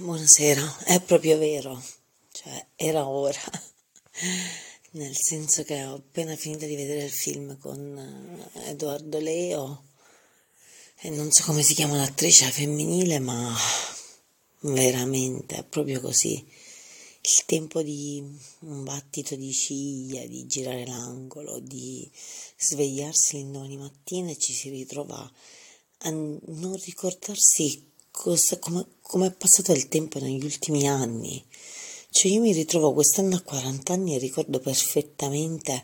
Buonasera, è proprio vero, cioè era ora, nel senso che ho appena finito di vedere il film con eh, Edoardo Leo e non so come si chiama l'attrice femminile, ma veramente è proprio così. Il tempo di un battito di ciglia, di girare l'angolo, di svegliarsi l'indomani mattina e ci si ritrova a non ricordarsi cosa, come, come è passato il tempo negli ultimi anni. Cioè io mi ritrovo quest'anno a 40 anni e ricordo perfettamente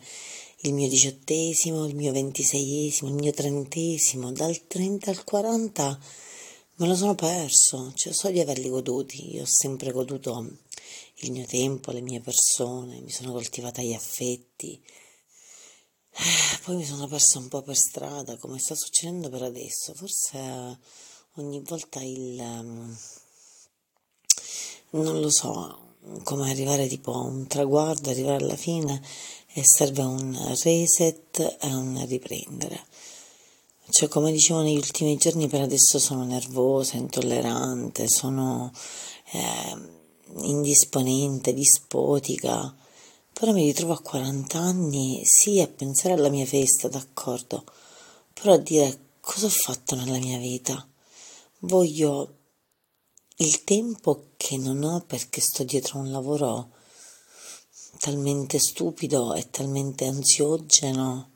il mio diciottesimo, il mio ventiseiesimo, il mio trentesimo, dal 30 al 40 me lo sono perso, cioè so di averli goduti, io ho sempre goduto il mio tempo, le mie persone, mi sono coltivata gli affetti, eh, poi mi sono persa un po' per strada, come sta succedendo per adesso, forse ogni volta il... Um, non lo so, come arrivare tipo a un traguardo, arrivare alla fine e serve un reset e un riprendere. Cioè, come dicevo negli ultimi giorni, per adesso sono nervosa, intollerante, sono eh, indisponente, dispotica, però mi ritrovo a 40 anni, sì, a pensare alla mia festa, d'accordo, però a dire cosa ho fatto nella mia vita voglio il tempo che non ho perché sto dietro a un lavoro talmente stupido e talmente ansiogeno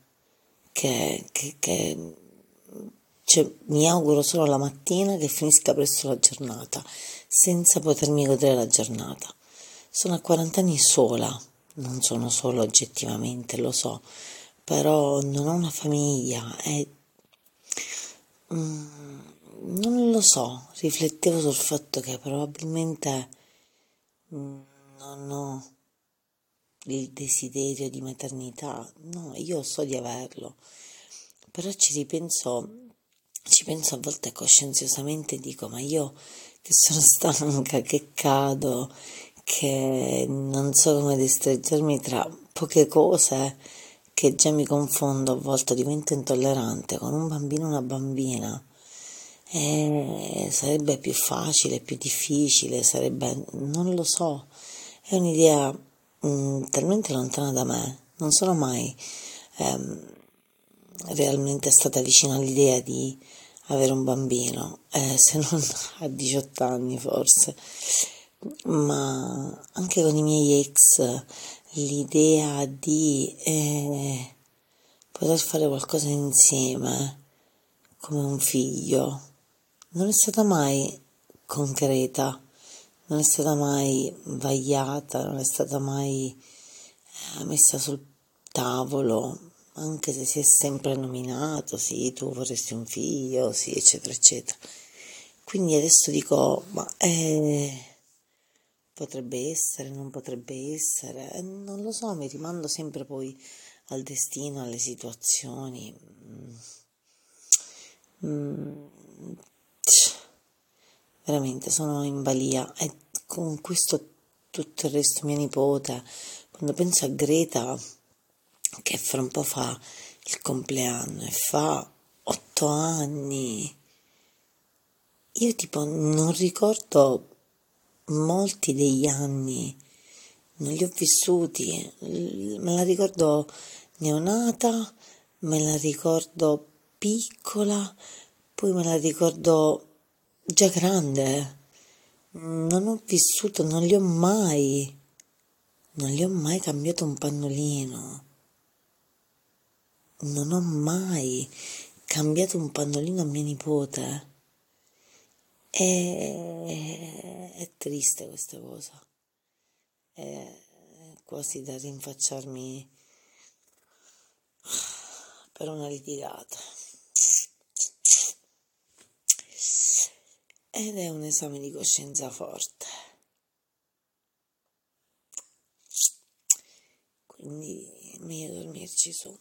che, che, che cioè, mi auguro solo la mattina che finisca presto la giornata senza potermi godere la giornata. Sono a 40 anni sola, non sono sola oggettivamente, lo so, però non ho una famiglia e... Mm, non lo so, riflettevo sul fatto che probabilmente mm, non ho il desiderio di maternità, no, io so di averlo, però ci ripenso, ci penso a volte coscienziosamente dico, ma io che sono stanca, che cado, che non so come distreggermi tra poche cose, che già mi confondo, a volte divento intollerante con un bambino e una bambina eh, sarebbe più facile, più difficile, sarebbe, non lo so, è un'idea mh, mm, talmente lontana da me, non sono mai ehm, realmente stata vicina all'idea di avere un bambino, eh, se non a 18 anni forse, ma anche con i miei ex l'idea di eh, poter fare qualcosa insieme come un figlio non è stata mai concreta, non è stata mai vagliata, non è stata mai eh, messa sul tavolo, anche se si è sempre nominato, sì, tu vorresti un figlio, sì, eccetera, eccetera. Quindi adesso dico, ma eh, potrebbe essere, non potrebbe essere, eh, non lo so, mi rimando sempre poi al destino, alle situazioni. Mm. Mm veramente sono in balia. E con questo tutto il resto mia nipote quando penso a Greta che fra un po' fa il compleanno e fa otto anni io tipo non ricordo molti degli anni non li ho vissuti. Me la ricordo neonata me la ricordo piccola poi me la ricordo già grande. Non ho vissuto, non li ho mai, non gli ho mai cambiato un pannolino. Non ho mai cambiato un pannolino a mia nipote. E... È triste questa cosa. È quasi da rinfacciarmi per una litigata. Ed è un esame di coscienza forte. Quindi meglio dormirci su.